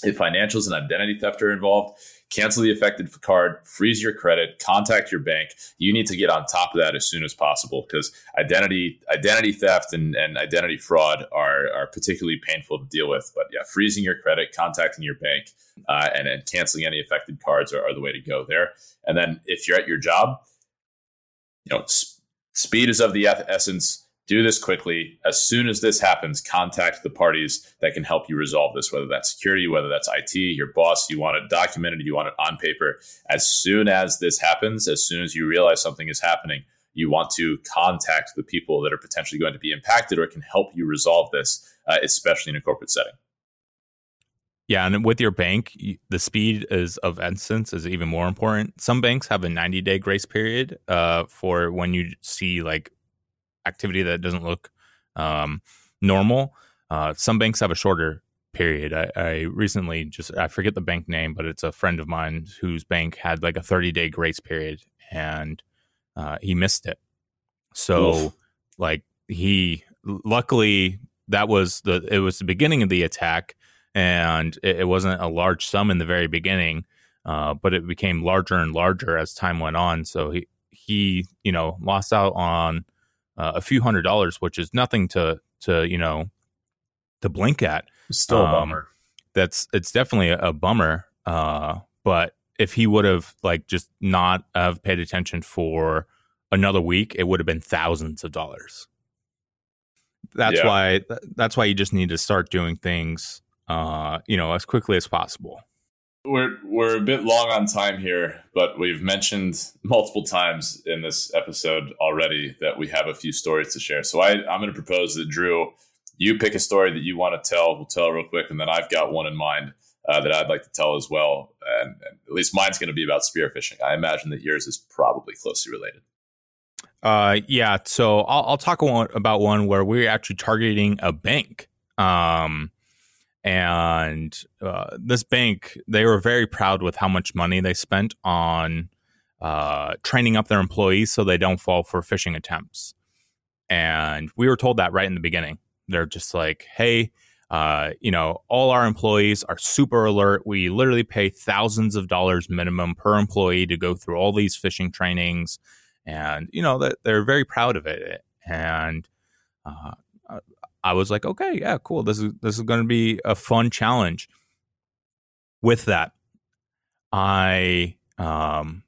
If financials and identity theft are involved, cancel the affected card, freeze your credit, contact your bank. You need to get on top of that as soon as possible because identity identity theft and, and identity fraud are, are particularly painful to deal with. But yeah, freezing your credit, contacting your bank, uh, and, and canceling any affected cards are, are, the way to go there. And then if you're at your job, you know, sp- speed is of the essence do this quickly. As soon as this happens, contact the parties that can help you resolve this, whether that's security, whether that's IT, your boss, you want it documented, you want it on paper. As soon as this happens, as soon as you realize something is happening, you want to contact the people that are potentially going to be impacted or can help you resolve this, uh, especially in a corporate setting. Yeah, and with your bank, the speed is of essence is even more important. Some banks have a 90 day grace period uh, for when you see like activity that doesn't look um, normal. Uh, some banks have a shorter period. I, I, recently just I forget the bank name, but it's a friend of mine whose bank had like a 30 day grace period, and uh, he missed it. So, Oof. like he luckily that was the it was the beginning of the attack, and it, it wasn't a large sum in the very beginning, uh, but it became larger and larger as time went on. So he he you know lost out on uh, a few hundred dollars, which is nothing to to you know to blink at. Still um, a bummer. That's it's definitely a, a bummer. Uh, but if he would have like just not have paid attention for another week, it would have been thousands of dollars. That's yeah. why that's why you just need to start doing things uh, you know, as quickly as possible. We're we're a bit long on time here, but we've mentioned multiple times in this episode already that we have a few stories to share. So I, I'm going to propose that Drew, you pick a story that you want to tell. We'll tell real quick, and then I've got one in mind uh, that I'd like to tell as well. And, and at least mine's going to be about spear phishing. I imagine that yours is probably closely related. Uh, yeah. So I'll, I'll talk about one where we're actually targeting a bank. Um, and uh, this bank they were very proud with how much money they spent on uh, training up their employees so they don't fall for phishing attempts. And we were told that right in the beginning. They're just like hey uh, you know all our employees are super alert. We literally pay thousands of dollars minimum per employee to go through all these phishing trainings. And you know they're very proud of it. And uh, I was like, okay, yeah, cool. This is this is going to be a fun challenge. With that, I um,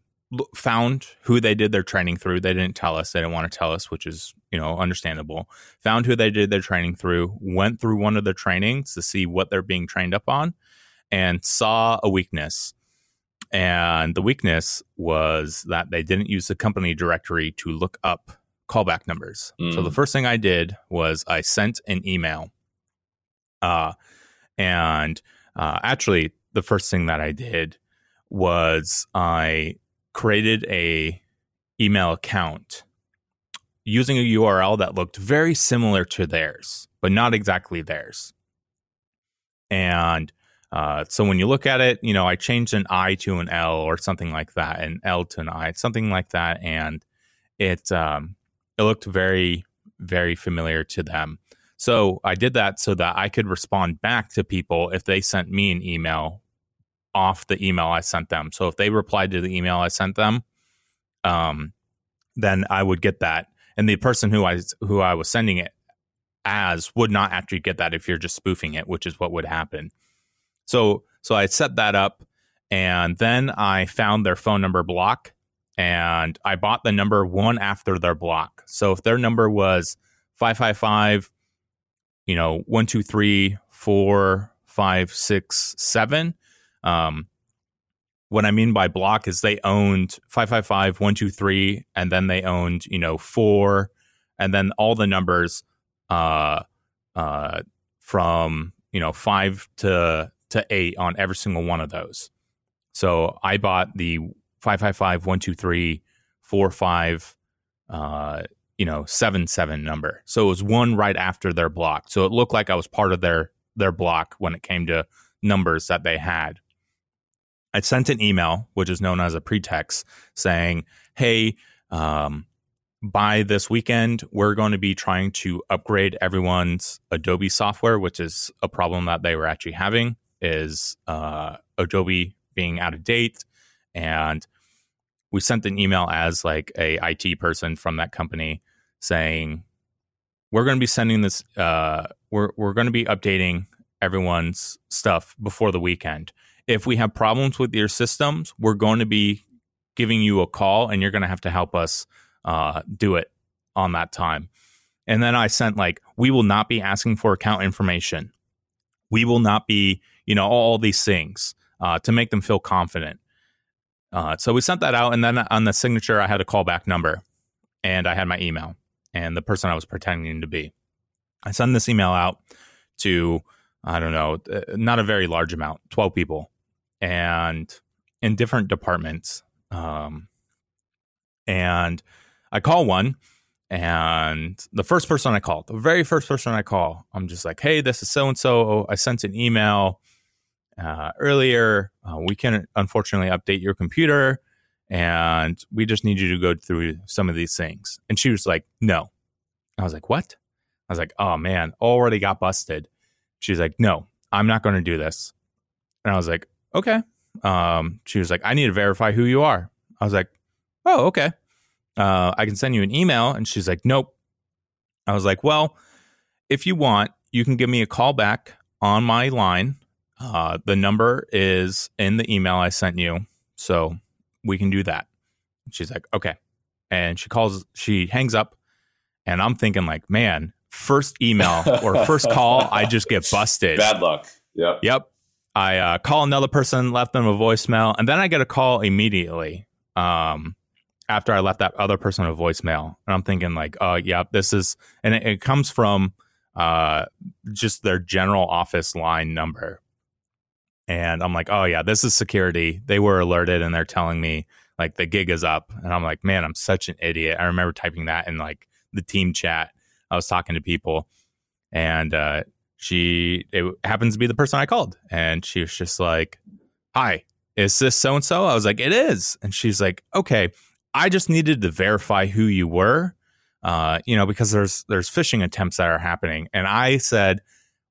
found who they did their training through. They didn't tell us. They didn't want to tell us, which is you know understandable. Found who they did their training through. Went through one of their trainings to see what they're being trained up on, and saw a weakness. And the weakness was that they didn't use the company directory to look up callback numbers. Mm. So the mm. first thing I did was I sent an email. Uh, and uh, actually, the first thing that I did was I created a email account using a URL that looked very similar to theirs, but not exactly theirs. And uh, so when you look at it, you know, I changed an I to an L or something like that, an L to an I, something like that, and it um, it looked very, very familiar to them. So I did that so that I could respond back to people if they sent me an email off the email I sent them. So if they replied to the email I sent them, um, then I would get that. And the person who I who I was sending it as would not actually get that if you're just spoofing it, which is what would happen. So so I set that up and then I found their phone number block and I bought the number one after their block. So if their number was 555, you know, one, two, three, four, five, six, seven. Um, what I mean by block is they owned 555, 123, and then they owned, you know, four, and then all the numbers uh, uh, from, you know, five to, to eight on every single one of those. So I bought the 555 123 45 uh, you know 77 number. So it was one right after their block. So it looked like i was part of their their block when it came to numbers that they had. I sent an email which is known as a pretext saying hey um, by this weekend we're going to be trying to upgrade everyone's adobe software which is a problem that they were actually having is uh, adobe being out of date and we sent an email as like a IT person from that company saying we're going to be sending this uh, we're we're going to be updating everyone's stuff before the weekend. If we have problems with your systems, we're going to be giving you a call and you're going to have to help us uh, do it on that time. And then I sent like we will not be asking for account information. We will not be, you know, all these things uh, to make them feel confident. Uh, so we sent that out, and then on the signature, I had a callback number, and I had my email and the person I was pretending to be. I sent this email out to I don't know, uh, not a very large amount, twelve people, and in different departments. Um, and I call one, And the first person I call, the very first person I call, I'm just like, hey, this is so and so. I sent an email uh, earlier. Uh, we can unfortunately update your computer and we just need you to go through some of these things. And she was like, no. I was like, what? I was like, oh man, already got busted. She's like, no, I'm not going to do this. And I was like, okay. Um, she was like, I need to verify who you are. I was like, oh, okay. Uh, I can send you an email. And she's like, nope. I was like, well, if you want, you can give me a call back on my line. Uh, the number is in the email I sent you. So we can do that. She's like, okay. And she calls, she hangs up. And I'm thinking, like, man, first email or first call, I just get busted. Bad luck. Yep. Yep. I uh, call another person, left them a voicemail, and then I get a call immediately um, after I left that other person a voicemail. And I'm thinking, like, oh, yeah, this is, and it, it comes from uh, just their general office line number. And I'm like, oh, yeah, this is security. They were alerted and they're telling me, like, the gig is up. And I'm like, man, I'm such an idiot. I remember typing that in like the team chat. I was talking to people and uh, she it happens to be the person I called, and she was just like, "Hi, is this so and so?" I was like, "It is," and she's like, "Okay, I just needed to verify who you were, uh, you know, because there's there's phishing attempts that are happening," and I said.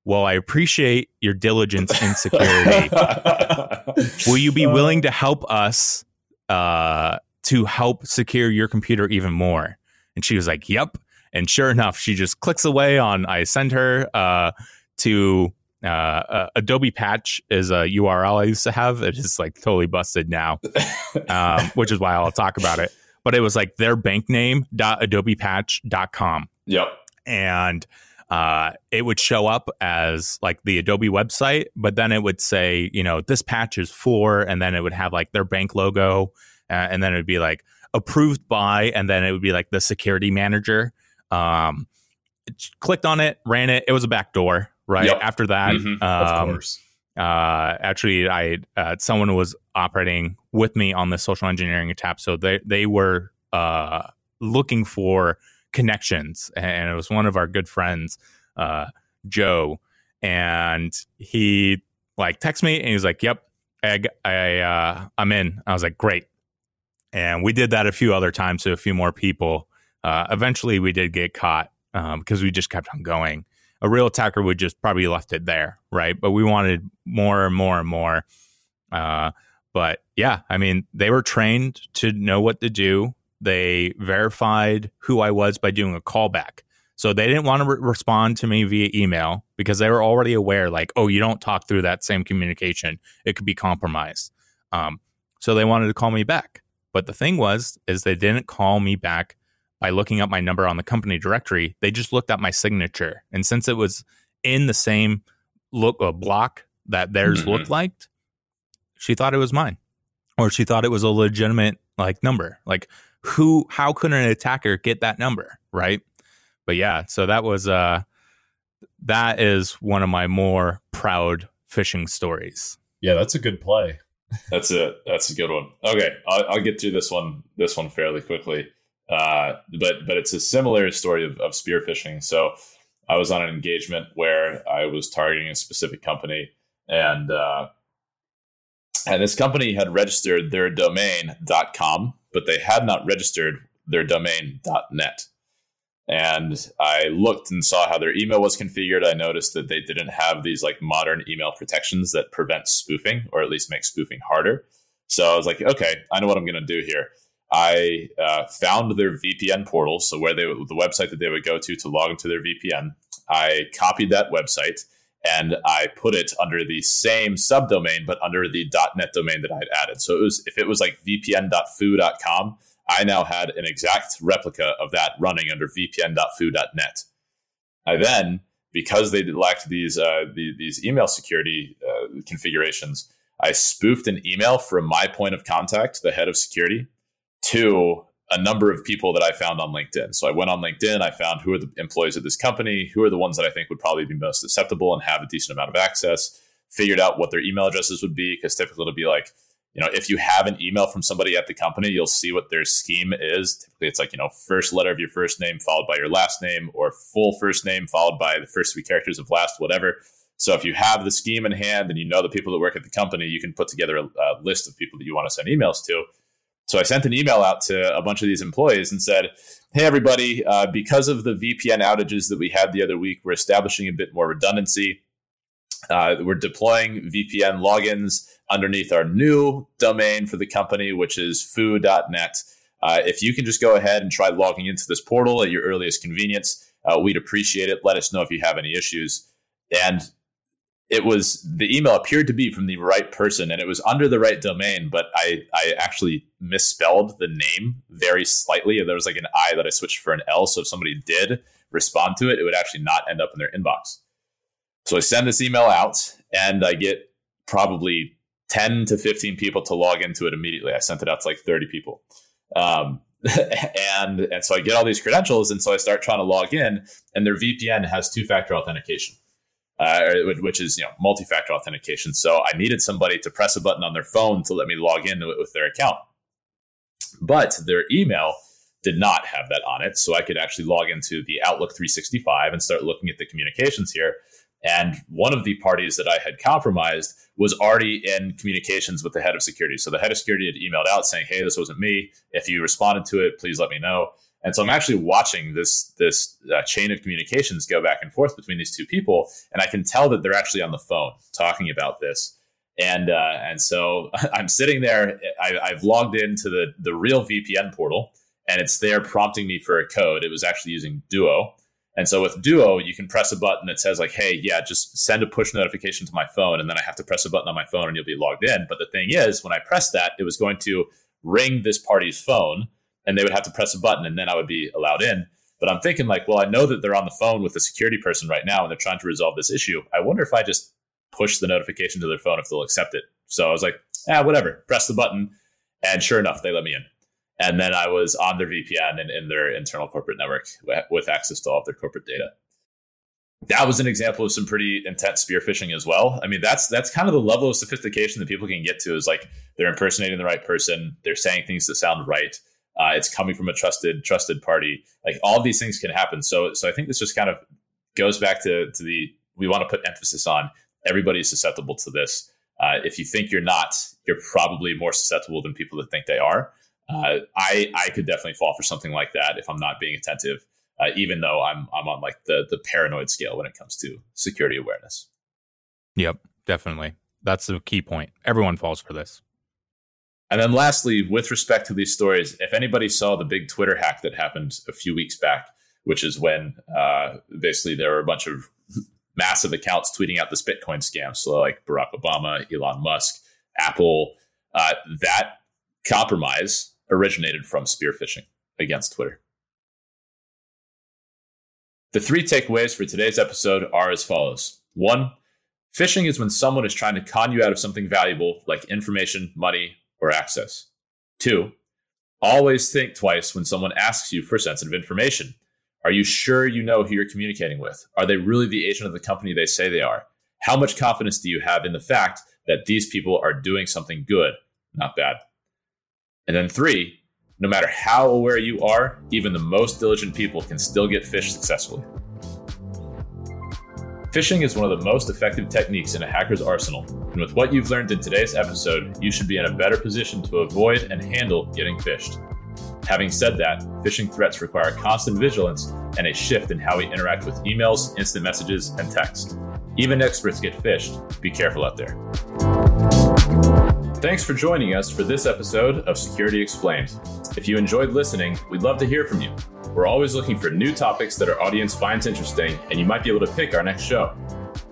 Well, I appreciate your diligence in security. Will you be willing to help us uh, to help secure your computer even more? And she was like, "Yep." And sure enough, she just clicks away on. I send her uh, to uh, uh, Adobe Patch is a URL I used to have. It is like totally busted now, um, which is why I'll talk about it. But it was like their bank name dot adobepatch.com. Yep. And uh, it would show up as like the Adobe website, but then it would say, you know, this patch is for, and then it would have like their bank logo, uh, and then it would be like approved by, and then it would be like the security manager. Um, clicked on it, ran it. It was a backdoor, right? Yep. After that, Mhm, um, of course. uh, actually, I uh, someone was operating with me on the social engineering attack, so they they were uh, looking for connections, and it was one of our good friends, uh, Joe, and he like texted me, and he's like, "Yep, I, I uh, I'm in." I was like, "Great," and we did that a few other times to a few more people. Uh, eventually, we did get caught um, because we just kept on going a real attacker would just probably left it there, right? But we wanted more and more and more. Uh, but yeah, I mean, they were trained to know what to do. They verified who I was by doing a callback. So they didn't want to re- respond to me via email because they were already aware, like, oh, you don't talk through that same communication; it could be compromised. Um, so they wanted to call me back. But the thing was, is they didn't call me back by looking up my number on the company directory, they just looked at my signature. And since it was in the same look uh, block that theirs Mhm. looked like, she thought it was mine. Or she thought it was a legitimate like number. Like who how could an attacker get that number, right? But yeah, so that was uh that is one of my more proud phishing stories. Yeah, that's a good play. That's it. That's a good one. Okay, I'll, I'll get through this one. This one fairly quickly. Uh, but but it's a similar story of, of spear phishing. So I was on an engagement where I was targeting a specific company, and uh, and this company had registered their domain .com, but they had not registered their domain .net. And I looked and saw how their email was configured. I noticed that they didn't have these like modern email protections that prevent spoofing, or at least make spoofing harder. So I was like, okay, I know what I'm going to do here. I uh, found their VPN portal, so where they the website that they would go to to log into their VPN. I copied that website and I put it under the same subdomain, but under the .net domain that I had added. So it was if it was like vpn.foo.com, I now had an exact replica of that running under vpn.foo.net. I then, because they lacked these uh, the, these email security uh, configurations, I spoofed an email from my point of contact, the head of security, to a number of people that I found on LinkedIn. So I went on LinkedIn, I found who are the employees of this company, who are the ones that I think would probably be most acceptable and have a decent amount of access, figured out what their email addresses would be, because typically it'll be like, you know, if you have an email from somebody at the company, you'll see what their scheme is. Typically, it's like, you know, first letter of your first name followed by your last name, or full first name followed by the first three characters of last, whatever. So if you have the scheme in hand and you know the people that work at the company, you can put together a, a list of people that you want to send emails to. So I sent an email out to a bunch of these employees and said, Hey, everybody, uh, because of the VPN outages that we had the other week, we're establishing a bit more redundancy. Uh, we're deploying VPN logins underneath our new domain for the company, which is foo.net. Uh, if you can just go ahead and try logging into this portal at your earliest convenience, uh, we'd appreciate it. Let us know if you have any issues. And it was the email appeared to be from the right person and it was under the right domain, but I, I actually misspelled the name very slightly. There was like an I that I switched for an L. So if somebody did respond to it, it would actually not end up in their inbox. So I send this email out and I get probably 10 to 15 people to log into it immediately. I sent it out to like 30 people. Um, and and so I get all these credentials, and so I start trying to log in, and their VPN has two factor authentication, uh, which is you know multi factor authentication. So I needed somebody to press a button on their phone to let me log in with their account, but their email did not have that on it, so I could actually log into the Outlook 365 and start looking at the communications here. And one of the parties that I had compromised was already in communications with the head of security. So the head of security had emailed out saying, "Hey, this wasn't me. If you responded to it, please let me know." And so I'm actually watching this this uh, chain of communications go back and forth between these two people, and I can tell that they're actually on the phone talking about this. And uh, and so I'm sitting there. I, I've logged into the the real VPN portal, and it's there prompting me for a code. It was actually using Duo. And so with Duo, you can press a button that says like, "Hey, yeah, just send a push notification to my phone," and then I have to press a button on my phone, and you'll be logged in. But the thing is, when I pressed that, it was going to ring this party's phone, and they would have to press a button, and then I would be allowed in. But I'm thinking like, well, I know that they're on the phone with the security person right now, and they're trying to resolve this issue. I wonder if I just push the notification to their phone if they'll accept it. So I was like, ah, whatever, press the button, and sure enough, they let me in. And then I was on their VPN and in their internal corporate network with access to all of their corporate data. That was an example of some pretty intense spear phishing as well. I mean, that's that's kind of the level of sophistication that people can get to. Is like they're impersonating the right person, they're saying things that sound right. Uh, it's coming from a trusted trusted party. Like all these things can happen. So so I think this just kind of goes back to to the we want to put emphasis on everybody is susceptible to this. Uh, if you think you're not, you're probably more susceptible than people that think they are uh, I I could definitely fall for something like that if I'm not being attentive, uh, even though I'm I'm on like the the paranoid scale when it comes to security awareness. Yep, definitely. That's the key point. Everyone falls for this. And then lastly, with respect to these stories, if anybody saw the big Twitter hack that happened a few weeks back, which is when uh, basically there were a bunch of massive accounts tweeting out this Bitcoin scam, so like Barack Obama, Elon Musk, Apple, uh, that compromise originated from spear phishing against Twitter. The three takeaways for today's episode are as follows. One, phishing is when someone is trying to con you out of something valuable like information, money, or access. Two, always think twice when someone asks you for sensitive information. Are you sure you know who you're communicating with? Are they really the agent of the company they say they are? How much confidence do you have in the fact that these people are doing something good, not bad? And then three, no matter how aware you are, even the most diligent people can still get phished successfully. Phishing is one of the most effective techniques in a hacker's arsenal, and with what you've learned in today's episode, you should be in a better position to avoid and handle getting phished. Having said that, phishing threats require constant vigilance and a shift in how we interact with emails, instant messages, and text. Even experts get phished. Be careful out there. Thanks for joining us for this episode of Security Explained. If you enjoyed listening, we'd love to hear from you. We're always looking for new topics that our audience finds interesting, and you might be able to pick our next show.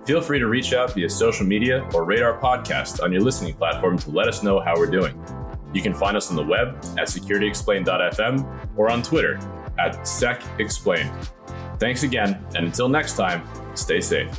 Feel free to reach out via social media or rate our podcast on your listening platform to let us know how we're doing. You can find us on the web at securityexplained.fm or on Twitter at SecExplained. Thanks again, and until next time, stay safe.